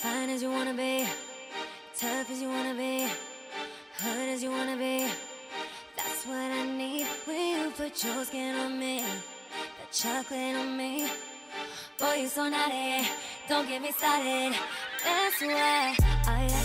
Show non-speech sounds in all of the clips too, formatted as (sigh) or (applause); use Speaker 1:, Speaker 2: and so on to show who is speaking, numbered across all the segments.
Speaker 1: Fine as you wanna be, tough as you wanna be, hood as you wanna be. That's what I need when you put your skin on me, the chocolate on me. Boy, you so naughty, don't get me started. That's why I,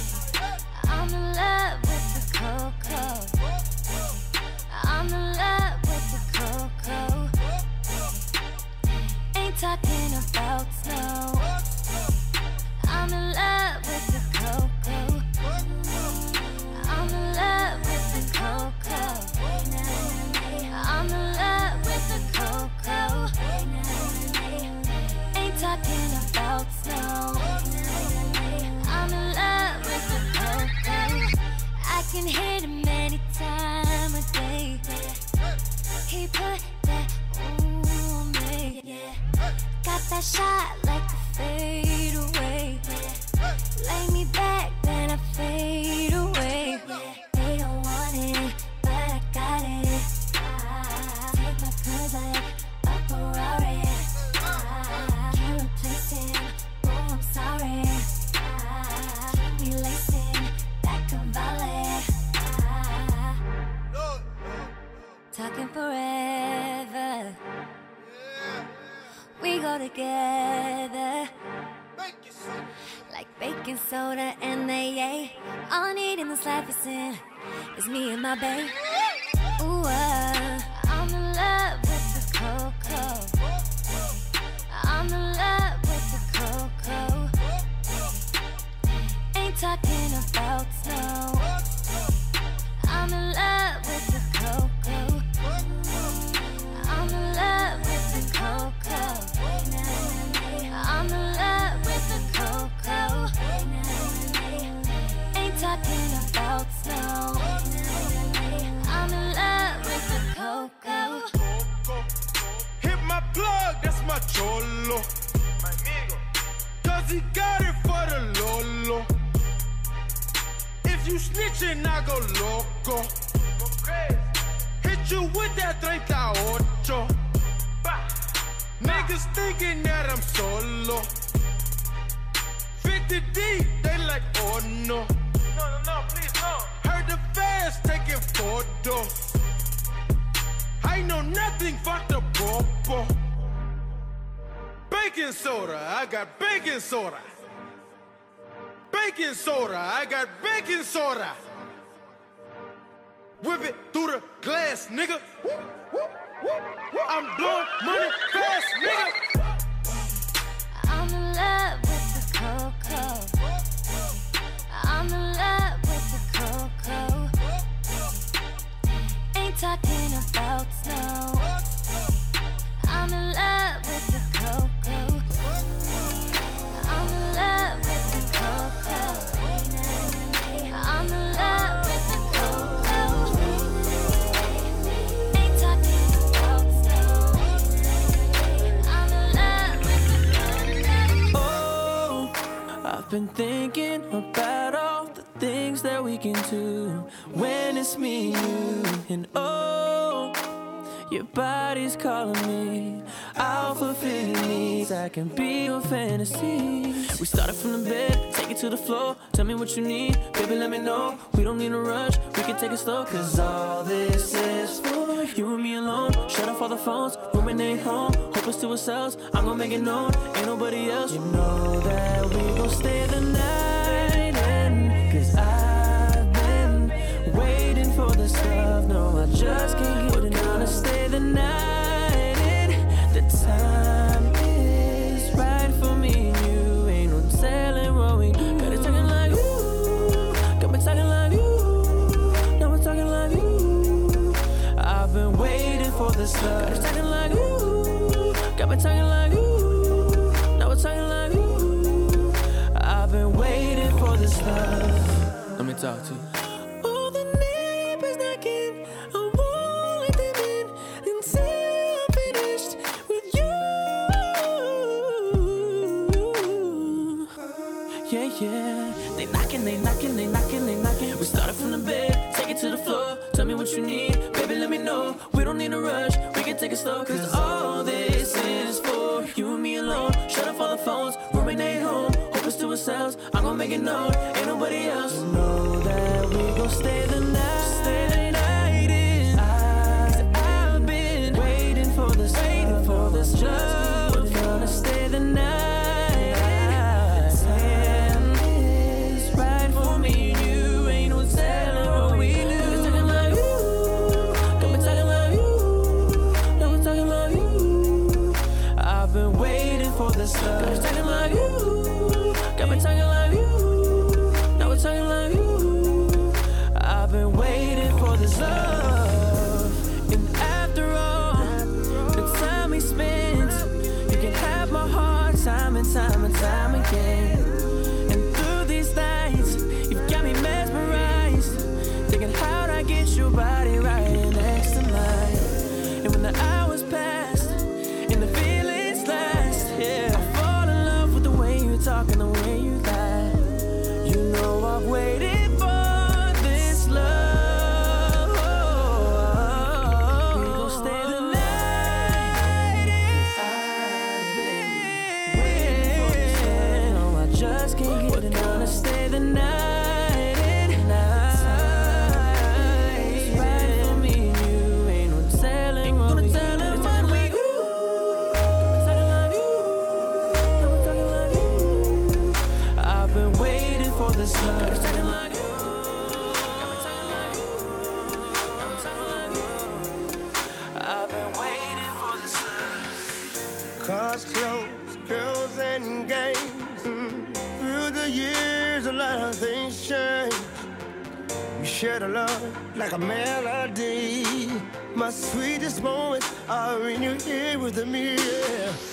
Speaker 1: talking about snow. I'm in love
Speaker 2: you snitching, I go loco. Hit you with that 38. Niggas thinking that I'm solo. 50 deep, they like, oh no. No, no, no, please no. Heard the fans taking photos. I know nothing but the popo. Baking soda, I got baking soda. Baking soda, I got baking soda. Whip it through the glass, nigga. I'm blowing money fast, nigga.
Speaker 1: I'm in love with the cocoa. I'm in love with the cocoa. Ain't talking about snow. I'm in love
Speaker 3: been thinking about all the things that we can do when it's me and you. And oh, your body's calling me. I'll fulfill your needs. I can be your fantasy. We started from the bed, take it to the floor. Tell me what you need, baby. Let me know. We don't need a rush, we can take it slow. Cause all this is for you and me alone. Shut off all the phones, ruminate home. Hopeless to ourselves, I'm gonna make it known. Ain't nobody else. You know that we gon' stay the night. This love. No, I just can't get enough to stay the night. And the time is right for me and you. Ain't no telling what we got it talking like ooh. Got me talking like ooh. Now we're talking like ooh. I've been waiting for this love. Got it talking like ooh. Got me talking like ooh. Now we're talking like ooh. I've been waiting for this love. Let me talk to you. me what you need. Baby, let me know. We don't need a rush. We can take it slow. Cause all this is for you and me alone. Shut off all the phones. Ruminate home. Hope it's to ourselves. I'm gonna make it known. Ain't nobody else. You know that we gon' stay the night. Stay the night in. I, I've been waiting for this. Waiting for this. Just we're gonna stay the night.
Speaker 2: shared a love like a melody. My sweetest moments are in your ear with me. Yeah.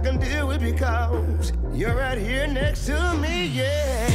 Speaker 2: I can do it because you're right here next to me, yeah.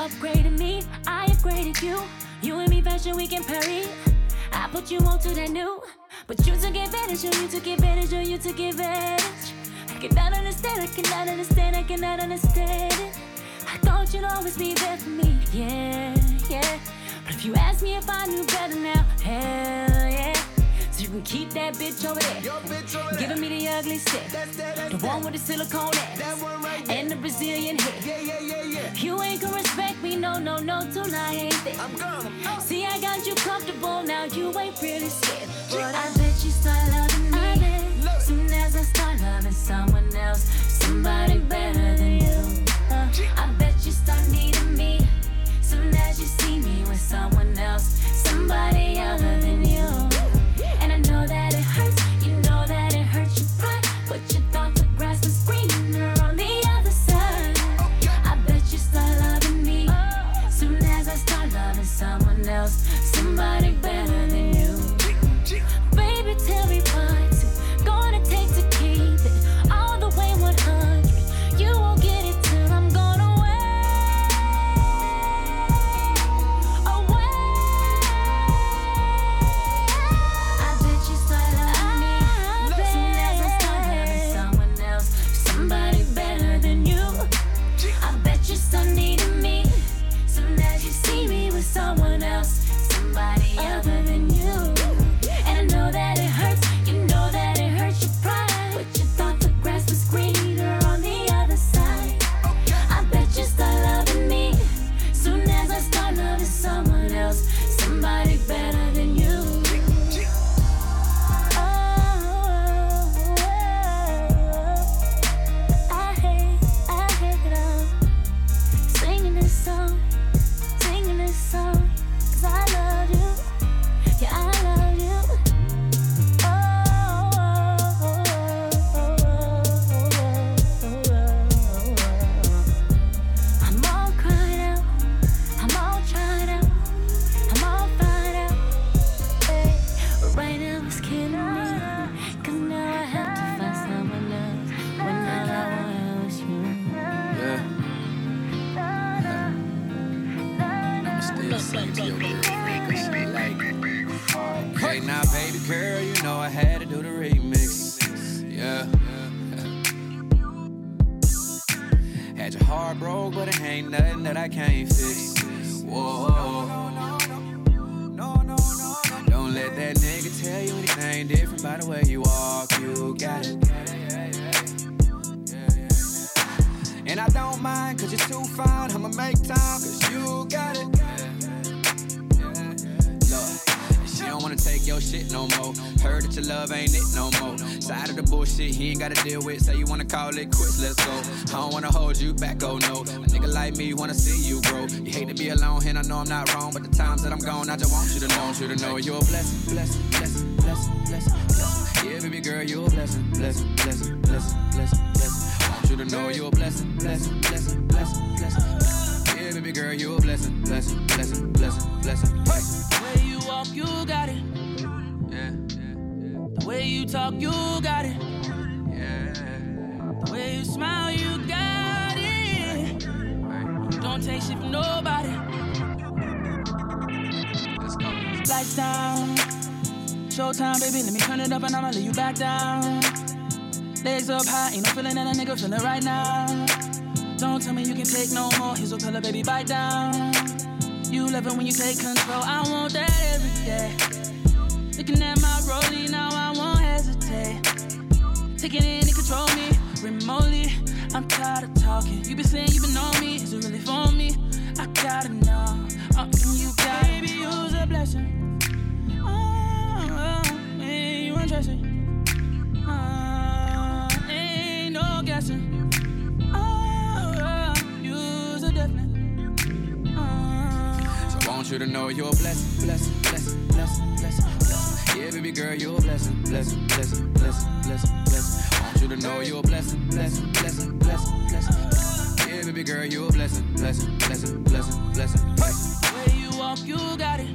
Speaker 4: upgraded me, I upgraded you. You and me, fashion we can parry. I put you on to that new, but you took advantage, oh, you took advantage, oh, you took advantage. I cannot understand, I cannot understand, I cannot understand it. I thought you'd always be there for me, yeah, yeah. But if you ask me if I knew better now, hell yeah. So you can keep that bitch over there.
Speaker 5: Your bitch over there.
Speaker 4: Giving me the ugly stick.
Speaker 5: That's that, that's
Speaker 4: the one with the silicone ass.
Speaker 5: That one right there.
Speaker 4: And the Brazilian hair.
Speaker 5: Yeah, yeah, yeah, yeah.
Speaker 4: You ain't gonna respect me, no, no, no, tonight.
Speaker 5: I'm gonna.
Speaker 4: See, I got you comfortable now, you ain't really scared. But I bet you start loving me. Soon as I start loving someone else, somebody better than you. Uh, I bet you start needing me. Soon as you see me with someone else, somebody other than you.
Speaker 6: Don't
Speaker 7: take shit
Speaker 8: from nobody.
Speaker 7: let's go.
Speaker 8: Lights down. Showtime, baby, let me turn it up and I'ma lay you back down. Legs up high, ain't no feeling that a nigga feeling right now. Don't tell me you can take no more. Here's what color, baby, bite down. You love it when you take control. I want that every day. Looking at my rollie, now I won't hesitate. Taking it and control me remotely. I'm tired of talking. You been saying you been on me. Is it really for me? I gotta know. Uh, you got Baby, you's a blessing. Oh, oh, man, you undressing. Oh, ain't no guessing. Oh, oh, you's a definite. Oh.
Speaker 7: So I want you to know you're a blessing, blessing, blessing, blessing, blessing, blessing. Yeah, baby girl, you're a blessing, blessing, blessing, blessing, blessing, want you to know you're a blessing, blessing, blessing, blessing, blessing. Yeah, baby girl, you're a blessing, blessing, blessing, blessing, blessing.
Speaker 8: The way you walk, you got it.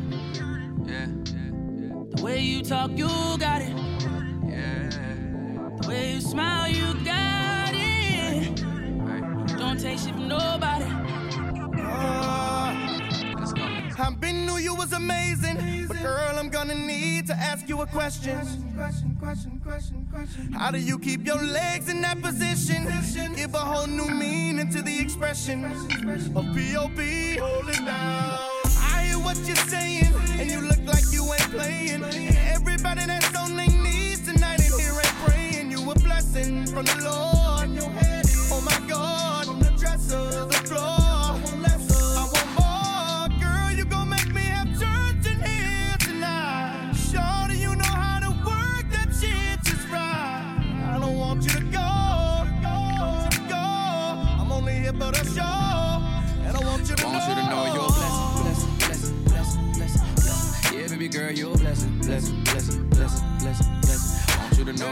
Speaker 7: Yeah, yeah, yeah.
Speaker 8: The way you talk, you got it.
Speaker 7: yeah,
Speaker 8: The way you smile, you got it.
Speaker 7: yeah.
Speaker 8: Don't take shit from nobody.
Speaker 9: I've been knew you was amazing, but girl, I'm gonna need to ask you a question. Question, question, question, question. How do you keep your legs in that position? Give a whole new meaning to the expression of P.O.P. Hold it down. I hear what you're saying, and you look like you ain't playing. And everybody that's on their knees tonight in here ain't praying. You a blessing from the Lord.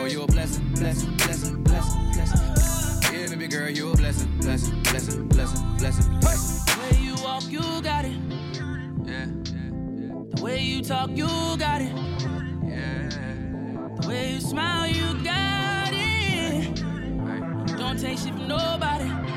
Speaker 9: You know
Speaker 7: you're a blessing, blessing, blessing, blessing, blessing. Yeah, baby girl, you're a blessing, blessing, blessing, blessing, blessing.
Speaker 8: The way you walk, you got it.
Speaker 7: Yeah,
Speaker 8: The way you talk, you got it.
Speaker 7: yeah,
Speaker 8: The way you smile, you got it.
Speaker 7: yeah.
Speaker 8: Don't take shit from nobody.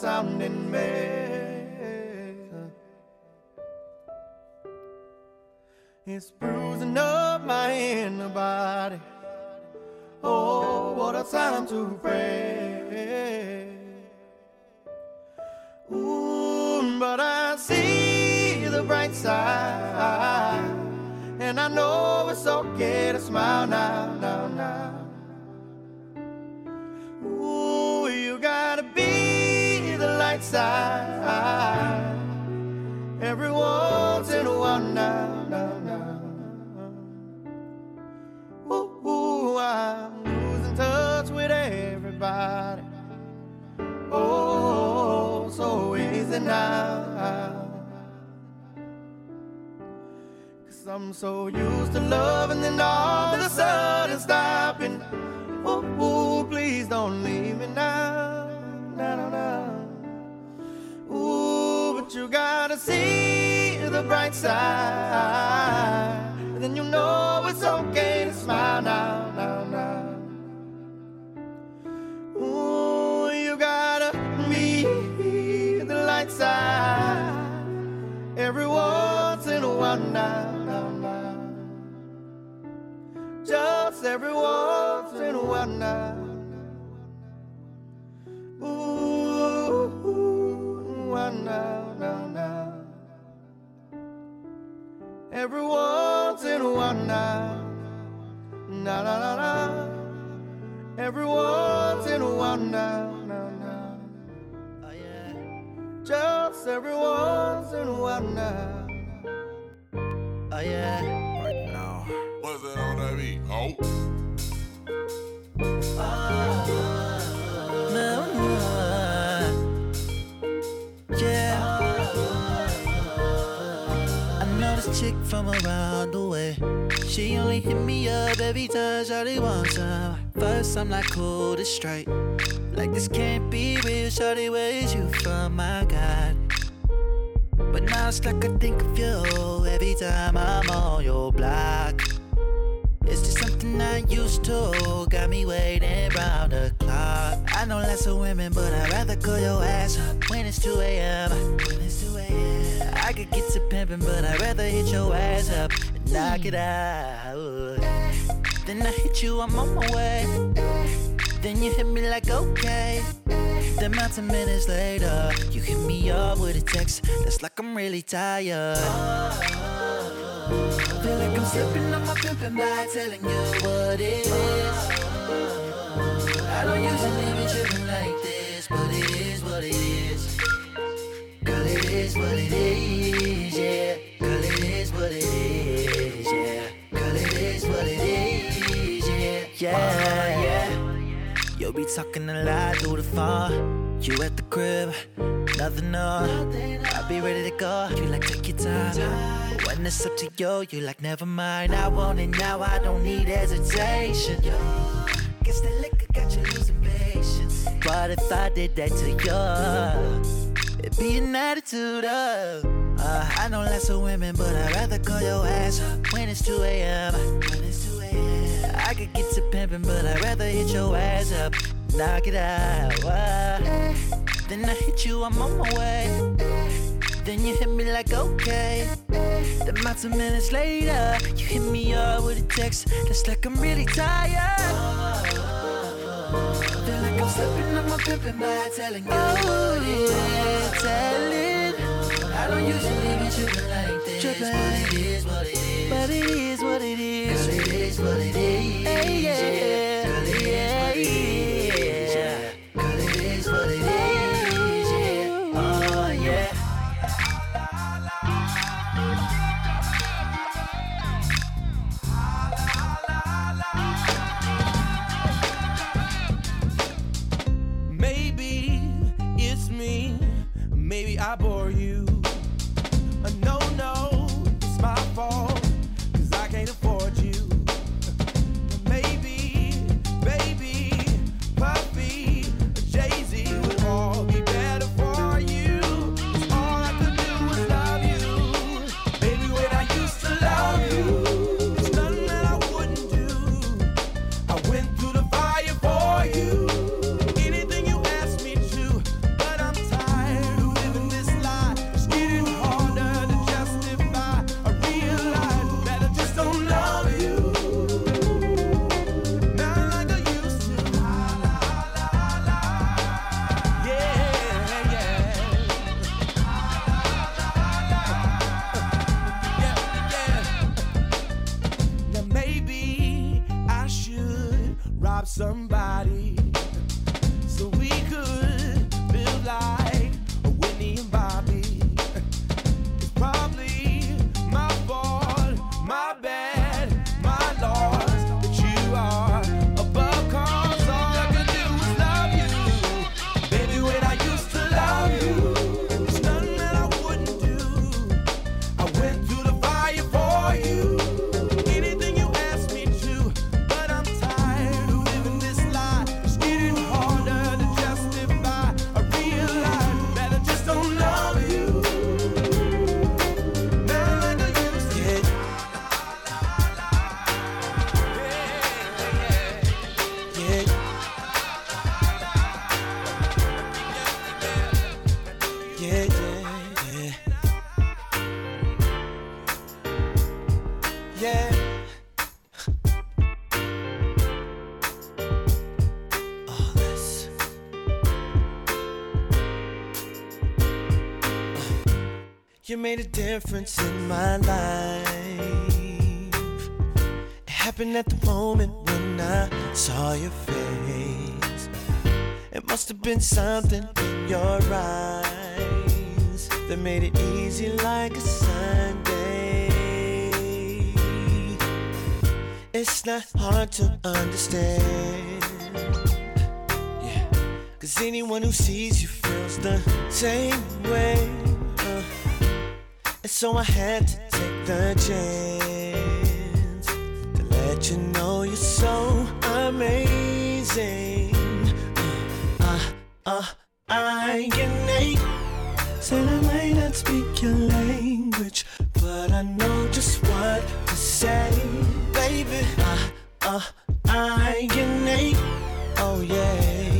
Speaker 9: Sounding. It's bruising up my inner body. Oh, what a time to pray. Ooh, but I see the bright side. And I know it's okay to smile now, now, now. Ooh, you gotta be the light side. Every once in a while now, now, now. Ooh, ooh, I'm losing touch with everybody. Oh, so easy now. Cause I'm so used to loving and all of a sudden stopping. Ooh, ooh, please don't leave me now. No, no, no. Ooh, but you gotta see the bright side. Then you know it's okay to smile now, now, now. Ooh, you gotta be the light side. Every once in a while now, now, now. Just every once in a while now. Every once in a while now. Na na na na. Every once in a while now, now, now. Oh, yeah. Just every once in a while now. Oh yeah.
Speaker 10: Right now.
Speaker 11: What's that on that beat? Oh.
Speaker 10: No, from around the way. She only hit me up every time Shawty wants some. First I'm like, cool, this straight. Like this can't be real, Shawty, where is you from, my God? But now it's like I think of you every time I'm on your block. It's just something I used to, got me waiting round the clock. I know lots of women, but I'd rather call your ass when it's 2 a.m. When it's 2 a.m. I could get to pimping, but I'd rather hit your ass up and knock it out. Then I hit you, I'm on my way. Then you hit me like okay. Then about 10 minutes later, you hit me up with a text that's like I'm really tired. I feel like I'm slipping on my pimpin' by telling you what it is. I don't usually be tripping like this, but it is what it is. Is what it is, yeah. Girl, it is what it is, yeah. Girl, it is what it is, yeah. Yeah, yeah. You'll be talking a lot through the phone. You at the crib, nothing on. I'll be ready to go. You like take your time. But when it's up to you, you like never mind. I want it now. I don't need hesitation. Guess the liquor got you losing patience. But if I did that to you, it'd be an attitude of. Uh, I know lots of women, but I'd rather call your ass when it's 2 a.m. When it's 2 a.m. I could get to pimping, but I'd rather hit your ass up, knock it out. Uh, then I hit you, I'm on my way. Then you hit me like okay. Then about two minutes later, you hit me up with a text that's like I'm really tired. Feel like I'm slipping on my pimpin' by telling you it is. Telling. I don't usually be tripping like this, tripping. but it is what it is. But it is what it is. Girl, it is what it is.
Speaker 12: Somebody made a difference in my life.
Speaker 2: It happened at the moment when I saw your face. It must have been something in your eyes that made it easy like a Sunday. It's not hard to understand. Yeah. Cause anyone who sees you feels the same way. So I had to take the chance to let you know you're so amazing. Uh, uh, I can Nate said I might not speak your language, but I know just what to say, baby. Uh, uh, I can Nate, oh yeah.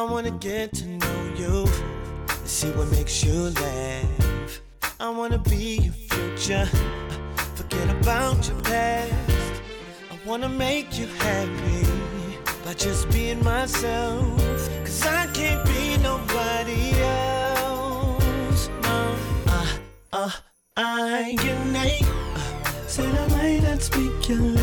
Speaker 2: I wanna get to know you, and see what makes you laugh. I wanna be your future, forget about your past. I wanna make you happy by just being myself. Cause I can't be nobody else. No, uh, uh, I name. Uh, said I might not speak your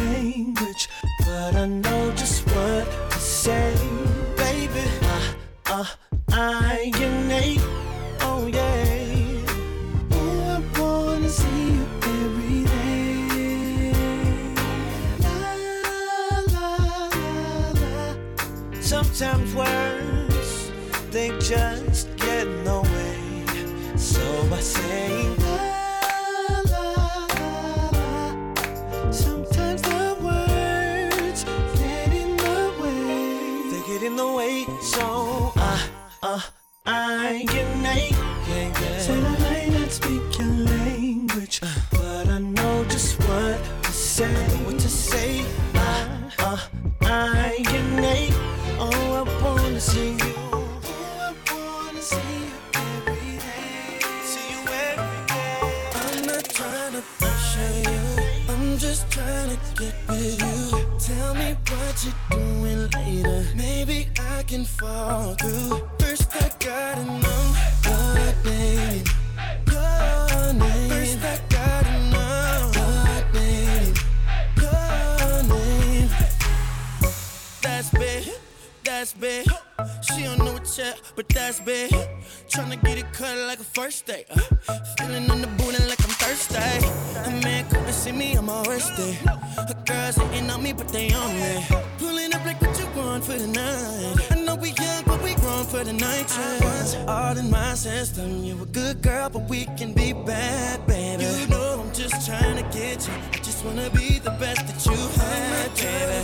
Speaker 5: me on my worst day. Her girls hating on me, but they on me. Pulling up like what you want for the night. I know we young, but we grown for the night. Yeah. I you all in my system. You a good girl, but we can be bad, baby. You know I'm just trying to get you. I just wanna be the best that you had, baby.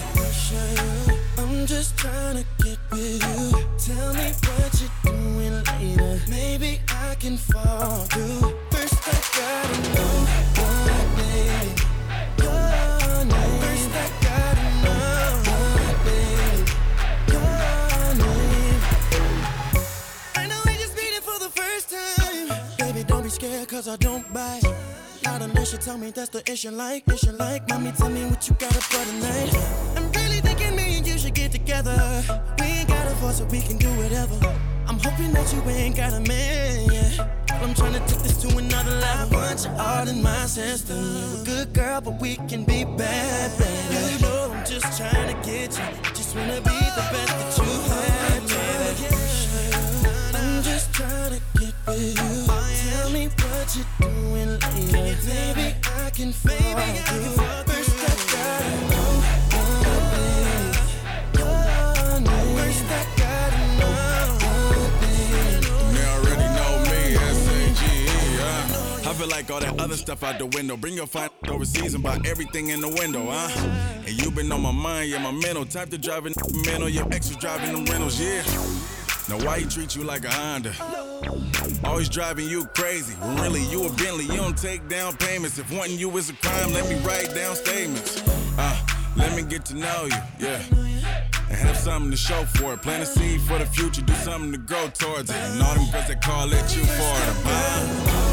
Speaker 5: I'm just trying to get with you. Tell me what you're doing later. Maybe I can fall through. First, I gotta know cause I don't bite. Not unless you tell me that's the issue like, issue like. Mommy, tell me what you got up for tonight. I'm really thinking me and you should get together. We ain't got a voice, so we can do whatever. I'm hoping that you ain't got a man, yeah. I'm trying to take this to another level. Want you all in my system. You a good girl, but we can be bad, baby. You know I'm just trying to get you. Just wanna be the best that you had, baby. I'm just trying to get with you. Tell me what you're doing later. Maybe I can fall gotta
Speaker 11: feel like all that other stuff out the window. Bring your fine overseas and buy everything in the window, huh? And you been on my mind, yeah, my mental. Type to driving mental, your ex was driving them rentals, yeah. Now why he treat you like a Honda? Always driving you crazy. When really you a Bentley, you don't take down payments. If wanting you is a crime, let me write down statements. Uh, let me get to know you, yeah. And have something to show for it. Plant a seed for the future, do something to grow towards it. And all them girls that call it you for it. Uh,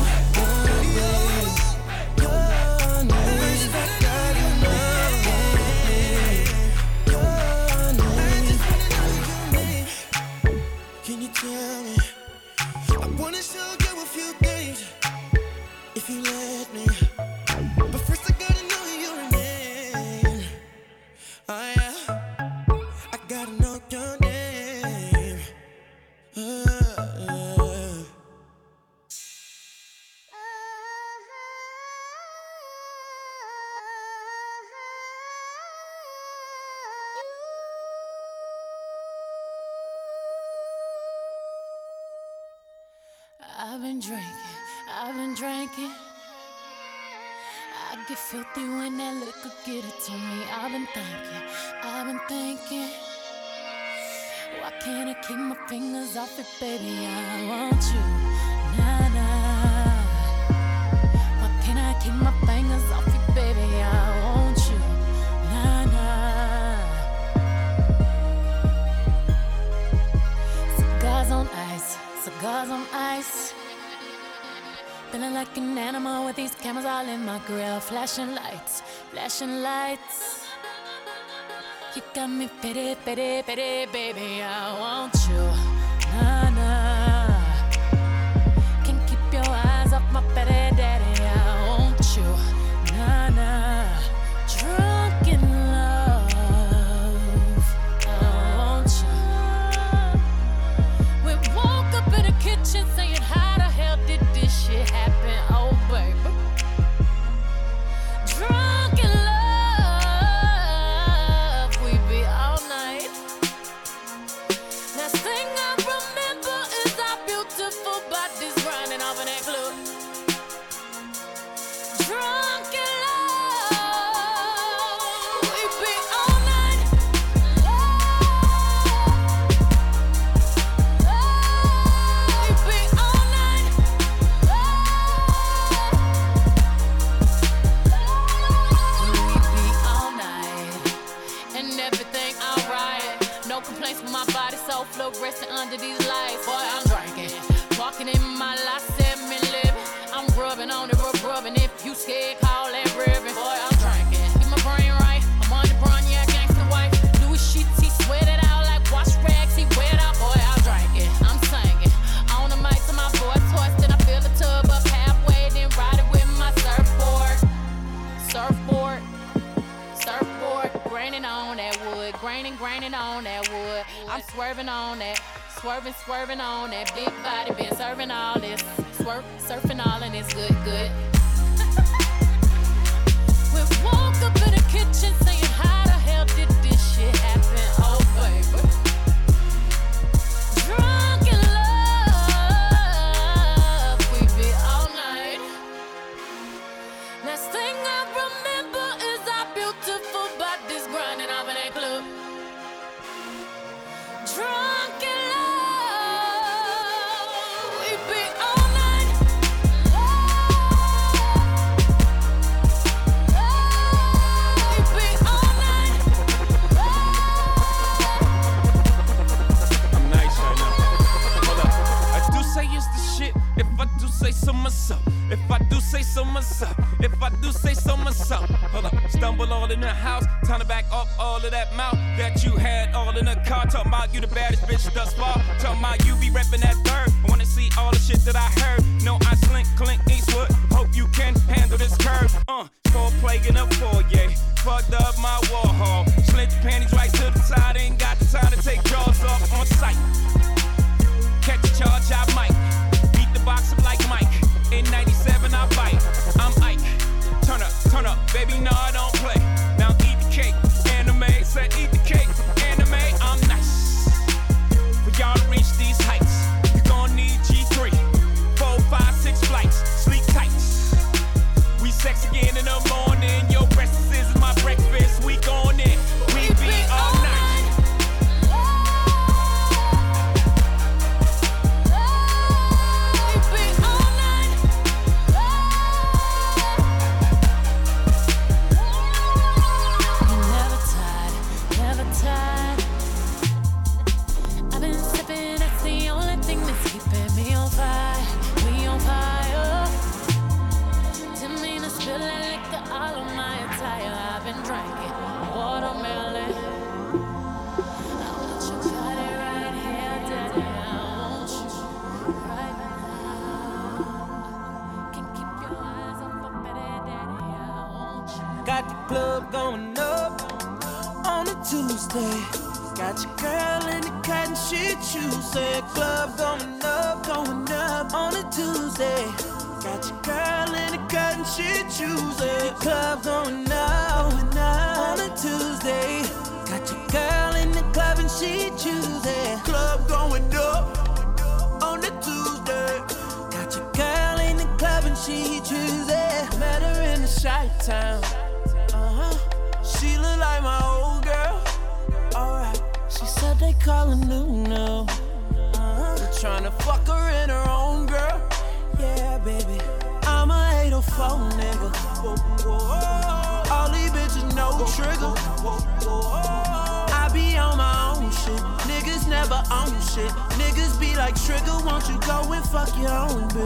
Speaker 5: Told me.
Speaker 4: I've been thinking, I've been thinking. Why can't I keep my fingers off it, baby? I want you, nah nah. Why can't I keep my fingers off it, baby? I want you, nah nah. Cigars on ice, cigars on ice. Feeling like an animal with these cameras all in my grill, flashing lights flashing lights. You got me pity, pity, pity, baby. I want
Speaker 3: you.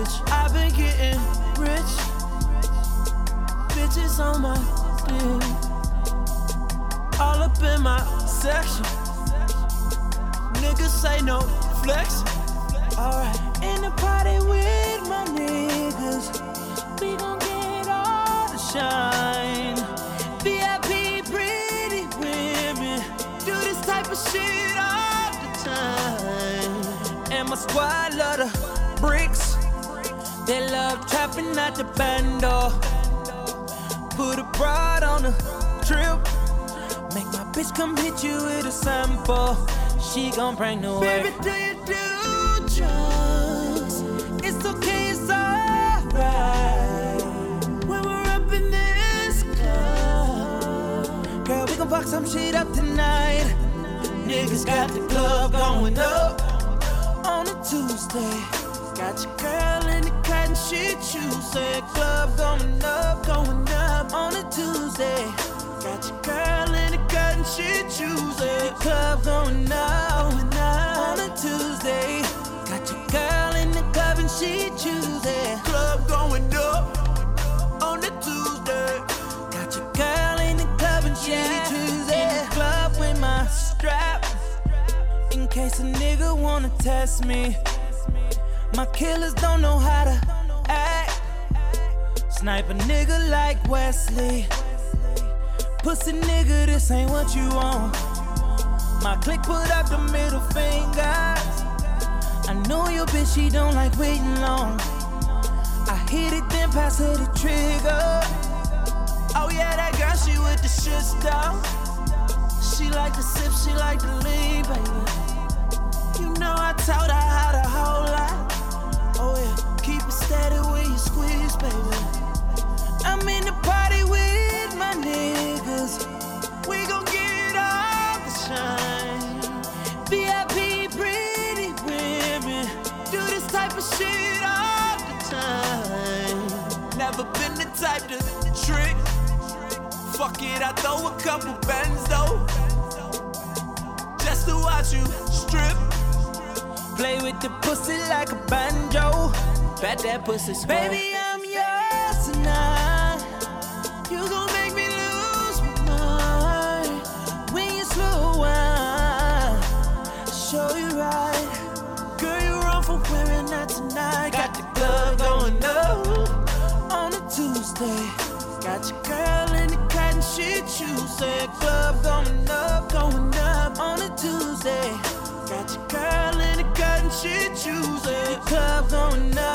Speaker 3: Bitch? i been getting rich. Bitches on my dick. All up in my section. Niggas say no flex. Alright, in the party with my niggas. We gon' get all the shine. VIP pretty women. Do this type of shit all the time. And my squad love the bricks. They love trapping at the bando. Put a broad on the trip. Make my bitch come hit you with a sample. She gon' bring the work. Baby, do you do drugs? It's okay, it's alright. When we're up in this club, girl, we gon' fuck some shit up tonight. Niggas got the club going up on a Tuesday. Shit shoes. Said club going up, going up on a Tuesday. Got your girl in the cotton shit shoes. Said club going up, going up on a Tuesday. Got your girl in the club and she chooses. Club going up on a Tuesday. Got your girl in the club and she chooses. In the club with my strap. In case a nigga wanna test me. My killers don't know how to. Snipe a nigga like Wesley. Pussy nigga, this ain't what you want. My click put up the middle fingers. I know your bitch, she don't like waiting long. I hit it, then pass her the trigger. Oh yeah, that girl, she with the shit style. She like to sip, she like to lean, baby. You know I taught her how to hold lot. Oh yeah, keep it steady when you squeeze, baby. Never been the type to trick. Fuck it, I throw a couple bands though. Just to watch you strip. Play with the pussy like a banjo. Bet that pussy squirt. Baby, I'm yours tonight. You gon' make me lose my mind when you slow wine. Show you right, girl. You wrong for wearing that tonight. Got the club going a Got your girl in the cotton shit. Said club going up, going up on a Tuesday. Got your girl in the cotton shit. Said club going up,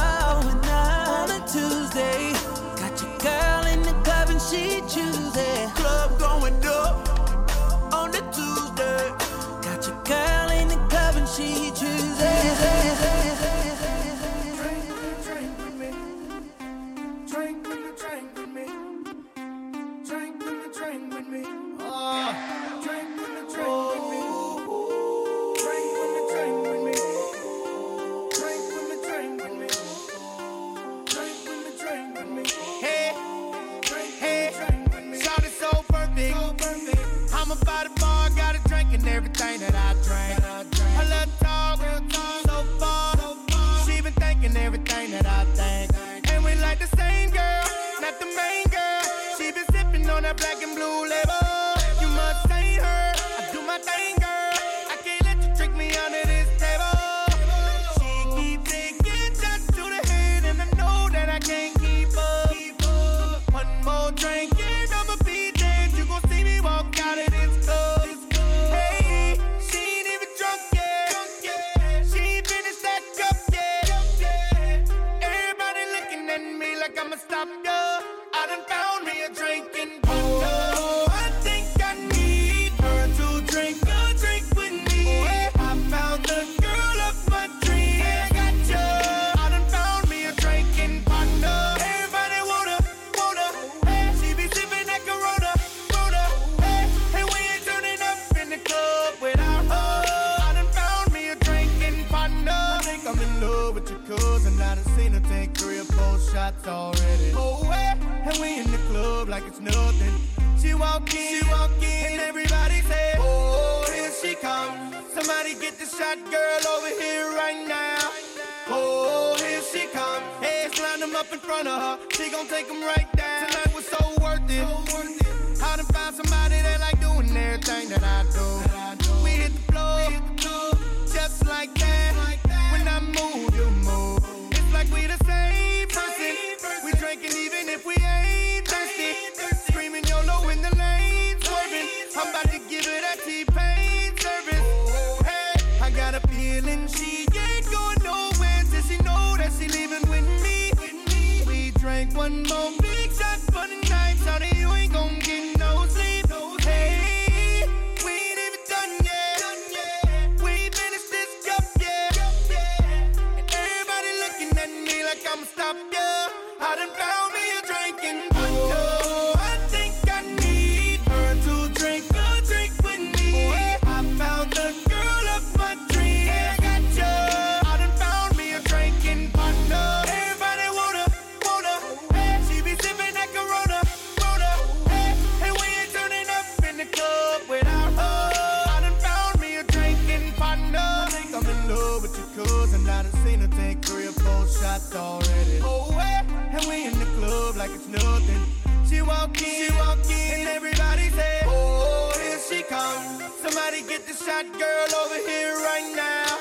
Speaker 9: already. Oh, hey, and we in the club like it's nothing. She walk in, she walk in, and everybody say, Oh, here she comes. Somebody get the shot girl over here right now.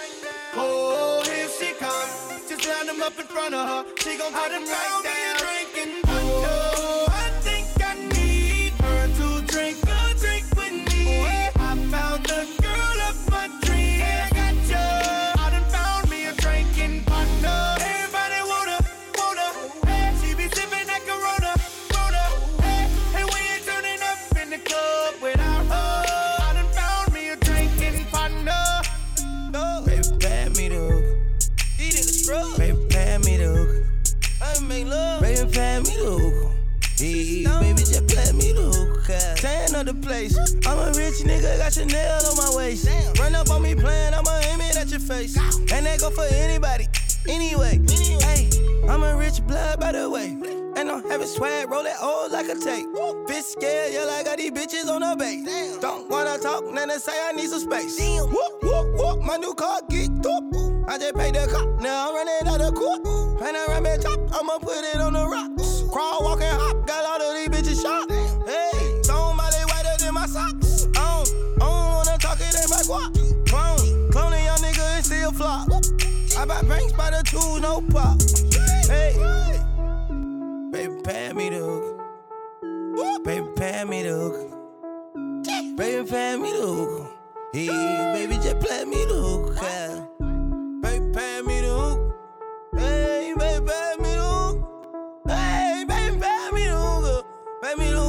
Speaker 9: Oh, here she comes. Just line them up in front of her. She gon' put them right down. Drinking
Speaker 2: place. I'm a rich nigga, got Chanel on my waist. Run up on me playing, I'ma aim it at your face. And that go for anybody, anyway. Hey, I'm a rich blood, by the way. And I'm having swag, roll it old like a tape. Bitch scared, yeah, like I got these bitches on the base. Don't wanna talk, then they say I need some space. Whoop, whoop, whoop, my new car geeked up. I just paid the cop, now I'm running out of court. And I run me chop, I'ma put it on the rocks. Crawl, walk, and hop, got all of two, pop. Hey, baby, pay me the hook. Baby, pay me the hook. Baby, pay me the hook. Hey, baby, just play me the hook. yeah. Baby, pay me the hook. Hey, baby, pay me the hook. Hey, baby, pay me the hook. Pay me the hook,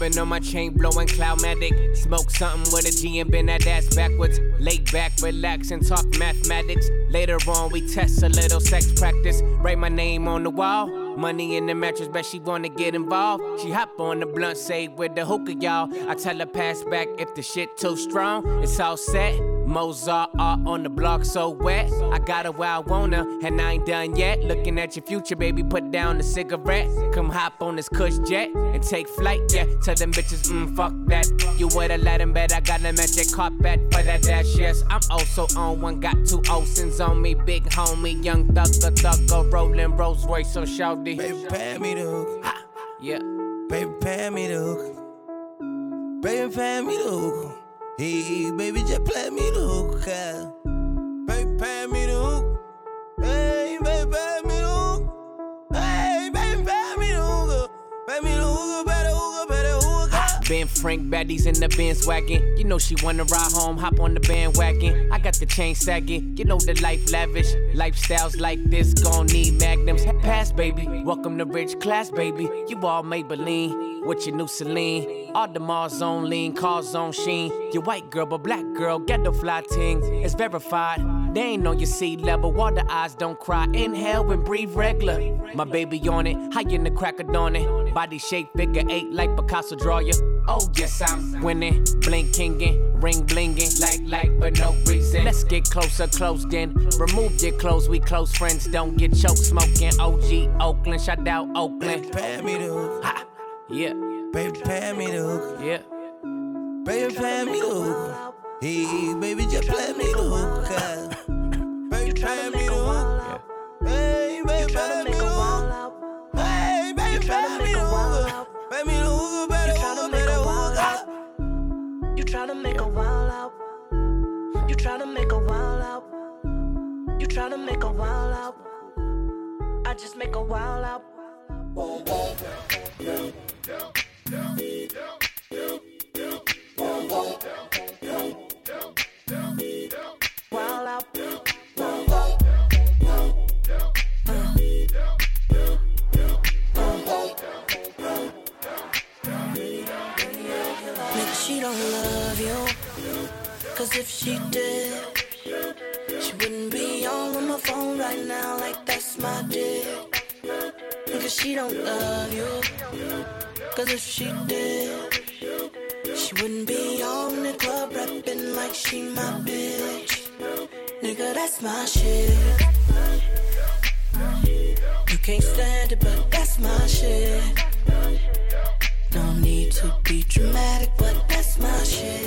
Speaker 13: Rubbing on my chain, blowing Cloudmatic. Smoke something with a G and bend that ass backwards. Lay back, relax, and talk mathematics. Later on, we test a little sex practice. Write my name on the wall. Money in the mattress, bet she wanna get involved. She hop on the blunt, say with the hookah, y'all. I tell her pass back if the shit too strong. It's all set. Mozart art on the block so wet. I got her where I her, and I ain't done yet. Looking at your future, baby, put down the cigarette. Come hop on this cush jet and take flight, yeah. Tell them bitches, mm, fuck that. You would've let him bet I got a magic carpet for that dash, yes. I'm also on one, got two Olsen's on me. Big homie, young thug thugger, thugger, rolling Rolls Royce, so shouty.
Speaker 2: Baby, pay me the hook.
Speaker 13: Yeah.
Speaker 2: Baby, pay me the hook. Baby, pay me the hook. Hey, baby, just play me the hook. yeah. Baby, pay me the hook. Hey, baby, pay me the hook. Hey, baby, pay me the hook. Pay me the hook, better hook, better hook.
Speaker 12: Ben Frank baddies in the Benz wagon. You know she wanna ride home, hop on the bandwagon. I got the chain sagging, you know the life lavish. Lifestyles like this gon' need magnums. Pass, baby. Welcome to rich class, baby. You all Maybelline with your new Celine. All the Mars on lean, cars on sheen. Your white girl, but black girl, get the fly ting. It's verified. They ain't on your sea level. Water eyes don't cry. Inhale and breathe regular. My baby on it, high in the crack of dawn it. Body shape figure eight like Picasso draw ya. Oh yes, I'm winning, blinkingin', ring blingin', like like but no reason. Let's get closer, close then. Remove your clothes, we close friends. Don't get choked smoking. OG Oakland, shout out Oakland.
Speaker 2: Pay me the
Speaker 12: yeah.
Speaker 2: Baby, pay me the hook.
Speaker 12: Yeah.
Speaker 2: Baby, pay me the hook. Hey, baby, just play me the hook. Baby, pay me the hook. Hey, baby, pay me the hook. Hey, baby, pay me the hook. Pay me the hook, better hook, better hook.
Speaker 1: You tryna make a wild out. You tryna make a wild out. You tryna make a wild out. I just make a wild out. Wild out. Nigga, she don't love you. Cause if she did, She don't love you. Cause if she did, she wouldn't be on the club rapping like she my bitch. Nigga, that's my shit. You can't stand it, but that's my shit. No need to be dramatic, but that's my shit.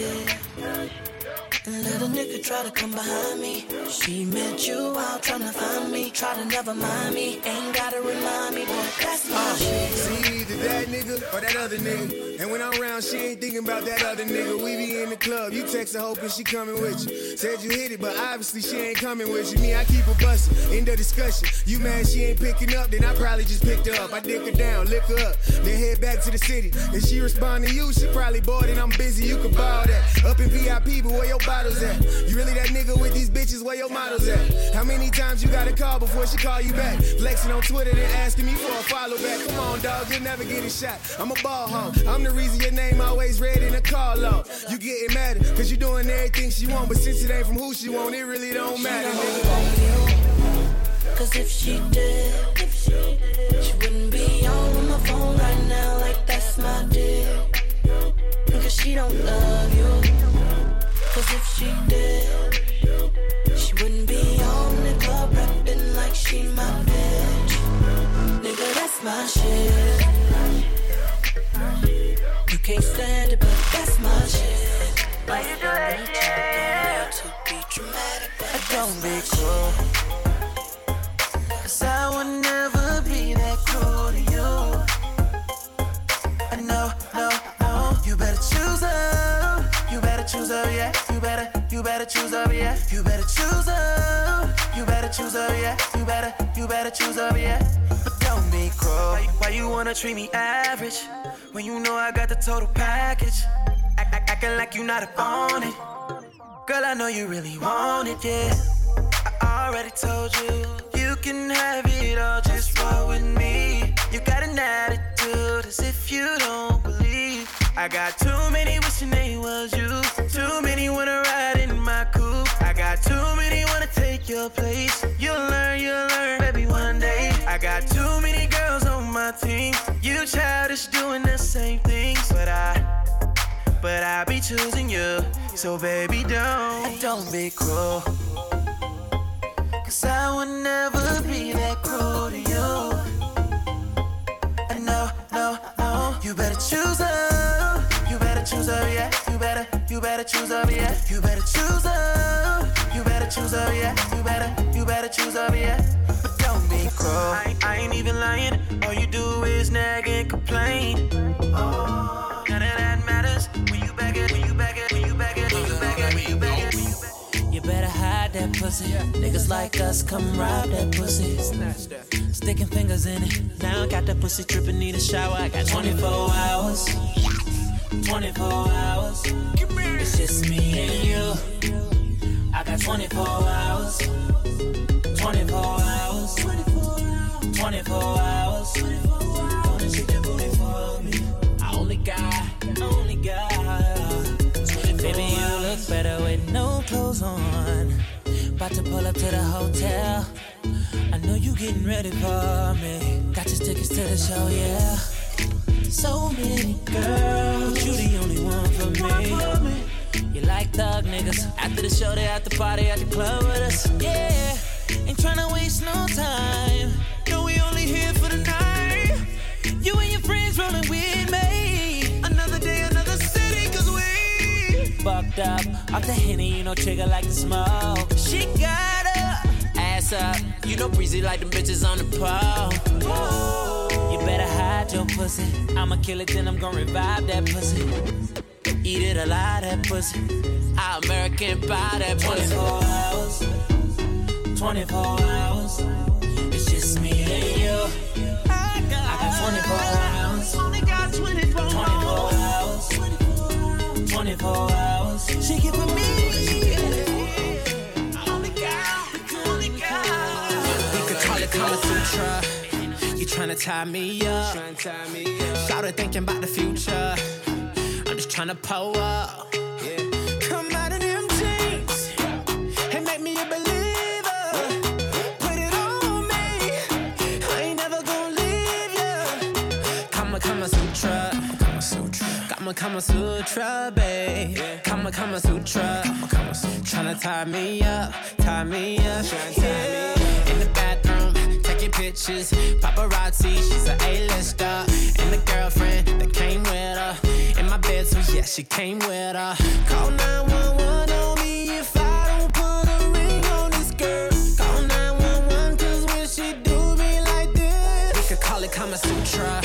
Speaker 1: Try to come behind me. She met you out trying to find me. Try to never mind me. Ain't gotta remind me, boy, that's my shit.
Speaker 14: See either that nigga or that other nigga. And when I'm around, she ain't thinking about that other nigga. We be in the club, you text her hoping she coming with you. Said you hit it, but obviously she ain't coming with you. Me, I keep her bustin'. End of discussion. You mad she ain't picking up, then I probably just picked her up. I dick her down, lick her up, then head back to the city. If she respond to you, she probably bored and I'm busy. You can borrow that. Up in VIP, but where your bottles at? You really that nigga with these bitches? Where your models at? How many times you gotta call before she call you back? Flexing on Twitter, then asking me for a follow back. Come on, dog, you'll never get a shot. I'm a ball hog. I'm the reason your name always red in a call log. You getting mad cause you doing everything she want, but since it ain't from who she want, it really don't matter, nigga.
Speaker 1: Cause if she did, she wouldn't be on my phone right now like that's my dick. Cause she don't love you. Cause if she did, she wouldn't be on the club rapping like she my bitch. Nigga, that's my shit. You can't stand it, but that's my shit. Why you do that shit? To be dramatic, but
Speaker 2: Don't be cruel. Choose her, yeah. You better choose her. You better choose her, yeah. You better, you better choose her, yeah. But don't cruel. Why, why you wanna treat me average? When you know I got the total package. Act, act, acting like you not up on it. Girl, I know you really want it, yeah. I already told you, you can have it all, just roll with me. You got an attitude as if you don't believe. I got too many wishing they was you. Too many wanna ride in my coupe. I got too many wanna take your place. You'll learn, you'll learn, baby, one day. I got too many girls on my team. You childish doing the same things, but I but I be choosing you. So baby, don't don't be cruel. Cause I would never be that cruel to you. No, no, you better choose her. You better choose her, yeah. You better, you better choose her, yeah. You better choose her. You better choose her, yeah. You better, you better choose her, yeah. But don't be cruel. I, I ain't even lying. All you do is nag and complain. Oh, none of that matters
Speaker 3: that pussy. Niggas like us come rob that pussy. Sticking fingers in it. Now I got that pussy tripping, need a shower. I got 24 hours. 24 hours. It's just me and you. I got 24 hours. 24 hours. 24 hours. Gonna To pull up to the hotel. I know you getting ready for me. Got your tickets to the show, yeah. So many girls, but you the only one for me. You like thug niggas. After the show, they at the party at the club with us. Yeah, ain't tryna waste no time. No, we only here for the night. You and your friends rolling with me. Another day, another city, cause we fucked up. Off the henny, you know, trigger like the smoke. She got her ass up. You know, breezy like them bitches on the pole. You better hide your pussy. I'ma kill it, then I'm gonna revive that pussy. Eat it alive, that pussy. Our American pie, that pussy. 24 hours. 24 hours. It's just me and you. I got, 24 hours. Only got 24, 24 hours. 24 hours. She give with me.
Speaker 13: You Sutra. You tie me up. Shout it thinking about the future. I'm just tryna pull up. Come Kama Kama Sutra, babe. Kama Kama Sutra. Kama Kama Sutra. Tryna tie me up, tie me up. Yeah. In the bathroom, taking pictures. Paparazzi, she's a A-lister. And the girlfriend that came with her. In my bed, so yeah, she came with her. Call 911 on me if I don't put a ring on this girl. Call 911 cause when she do me like this, we could call it Kama Sutra.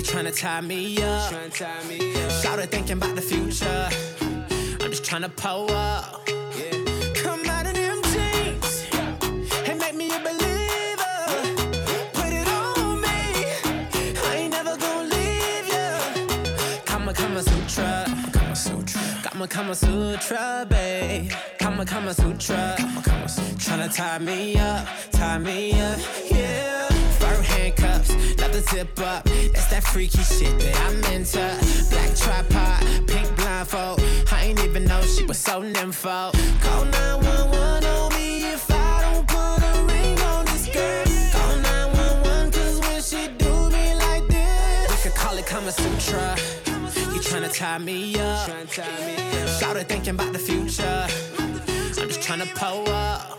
Speaker 13: You tryna tie me up. Shout it thinking about the future. I'm just tryna pull up. Come out of them jeans and make me a believer. Put it on me. I ain't never gonna leave ya. Kama Kama Sutra. Kama Sutra. Kama Kama Sutra, babe. Kama Kama Sutra. Kama Kama Sutra. Tryna tie me up, tie me up, yeah. Handcuffs, love the zip up. That's that freaky shit that I'm into. Black tripod, pink blindfold. I ain't even know she was so nympho. Call 911 on me if I don't put a ring on this girl. Call 911 cause when she do me like this, we could call it Kama Sutra. You tryna tie me up. It thinking about the future. I'm just tryna pull up.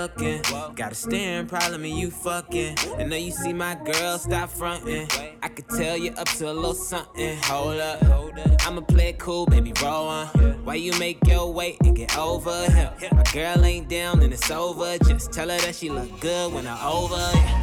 Speaker 13: looking? Got a staring problem and you fucking. And now you see my girl, stop fronting. I could tell you up to a little something. Hold up, I'ma play it cool, baby, roll on. Why you make your way and get over here? My girl ain't down and it's over. Just tell her that she look good when I over.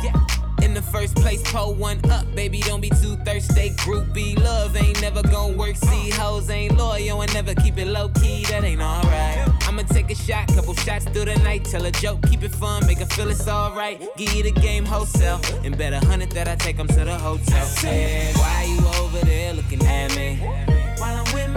Speaker 13: Yeah. In the first place, pull one up, baby. Don't be too thirsty. Groupie love ain't never gonna work. See, hoes ain't loyal and never keep it low key. That ain't alright. I'ma take a shot, couple shots through the night. Tell a joke, keep it fun, make her feel it's alright. Give you the game wholesale, and bet a hundred that I take 'em to the hotel. Said, why you over there looking at me?
Speaker 3: While I'm with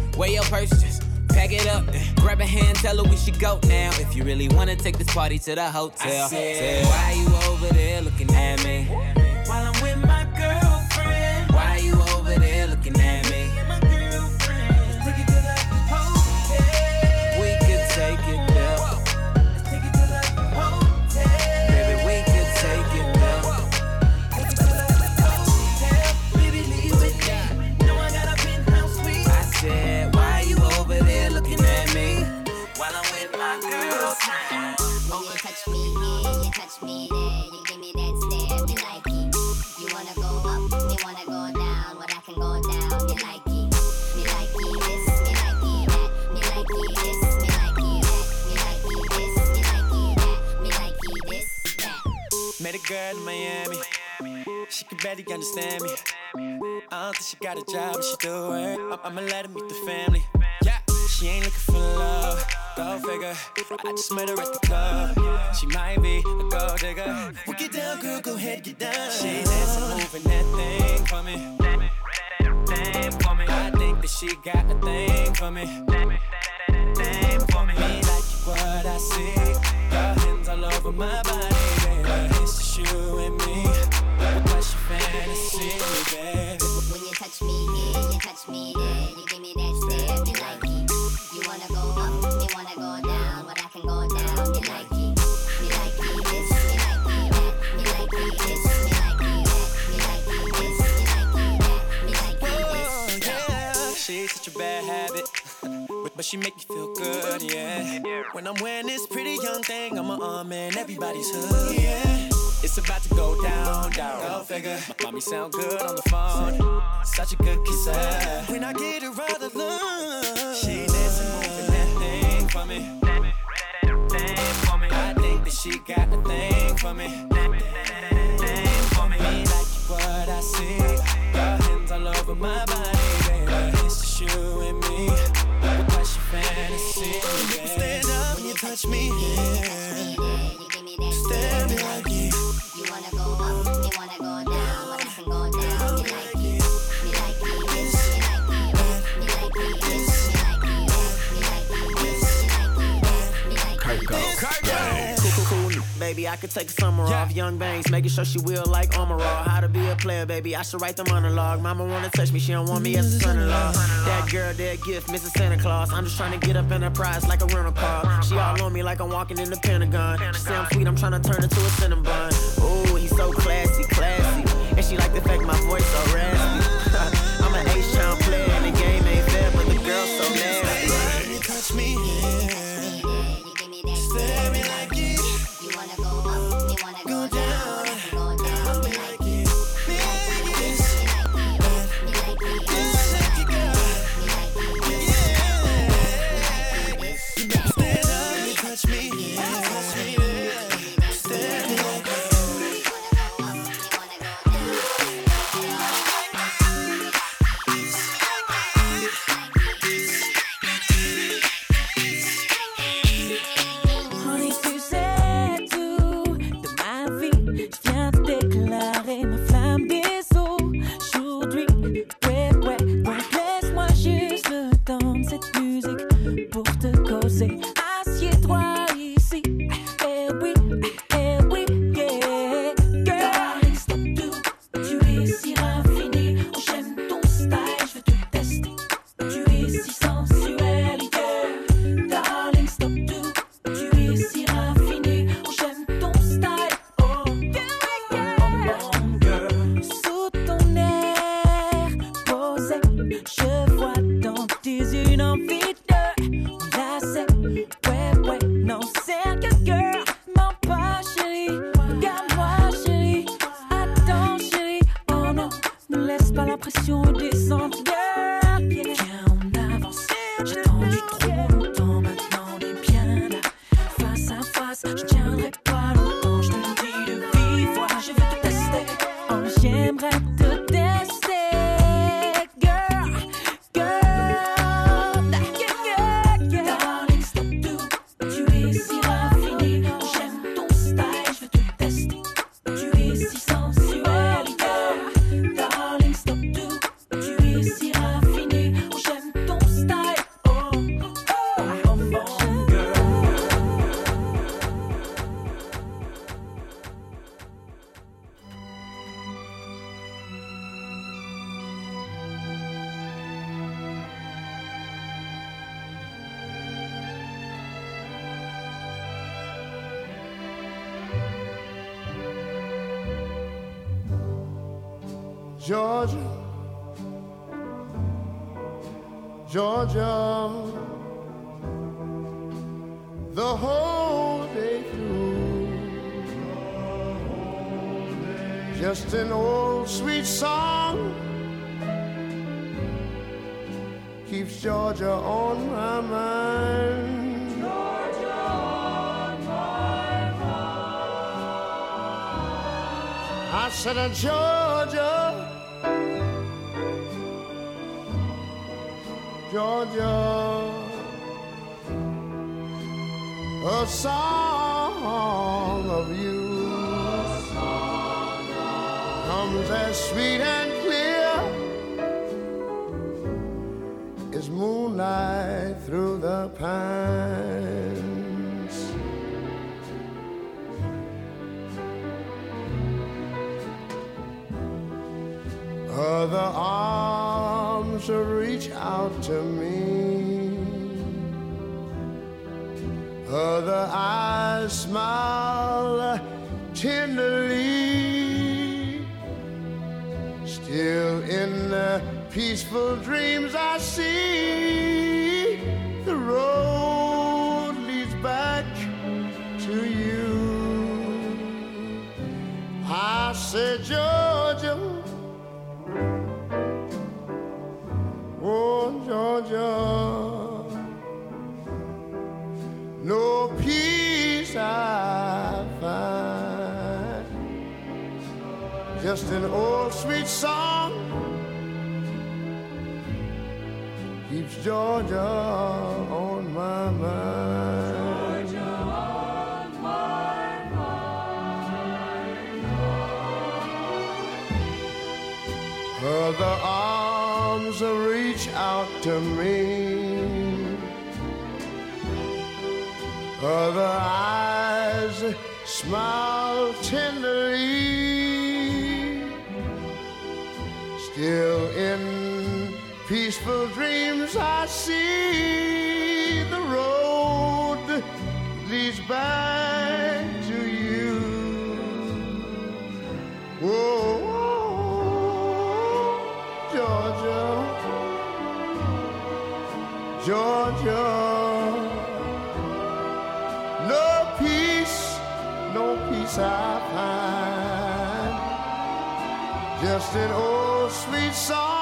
Speaker 4: weigh your purse, just pack it up. Grab a hand, tell her we should go now. If you really wanna take this party to the hotel,
Speaker 3: I said,
Speaker 4: why you over there looking at me?
Speaker 3: While I'm with my girlfriend.
Speaker 4: Why you
Speaker 2: girl in Miami. She can barely understand me. I don't think she got a job, but she do. I- I'ma let her meet the family. Yeah, she ain't looking for love. Go figure. I just met her at the club. She might be a gold digger. Well, get down, girl, go ahead, get down. She dancing, moving that thing for me. Thing for me. I think that she got a thing for me. Thing for me. Me like what I see. Your hands all over my body, baby. Just you and me. What's your fantasy, baby?
Speaker 15: When you touch me here, you touch me there. You give me that stare, like it. You wanna go up, me wanna go down. But I can go down, like it. Like it this, like it that. Like it this, me like it that. Me like it this, me like it that. Me like it this.
Speaker 2: yeah. She's such a bad habit. But, (laughs) but she make me feel good, yeah. When I'm wearing this pretty young thing, I'm a arm in everybody's hood, yeah. It's about to go down, down. Go figure. My mommy sound good on the phone. Such a good kisser. When I get her out of love, she dancing, moving that thing for me. Thing for me. I think that she got a thing for me. Thing for me. Me like what I see. Your hands all over my body, baby. It's just you and me. What's your fantasy? baby? You touch me.
Speaker 15: You
Speaker 2: Stare me like it.
Speaker 15: You wanna go up, wanna go down,
Speaker 4: Baby, I could take a summer off. Young bangs, making sure she will like armor raw. How to be a player, baby. I should write the monologue. Mama wanna touch me, she don't want me as a son-in-law. That girl, that gift, Mrs. Santa Claus. I'm just trying to get up in her prize like a rental car. She all on me like I'm walking in the Pentagon. She say I'm sweet, I'm trying to turn her to a cinnamon. Ooh, he's so classy, classy. And she like the fact my voice so raspy.
Speaker 16: song keeps Georgia on my mind. Georgia. Her arms reach out to me. Her other eyes smile back to you. Oh, Georgia, Georgia. No peace, no peace I find. Just an old sweet song.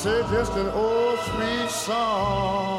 Speaker 16: say just an old sweet song.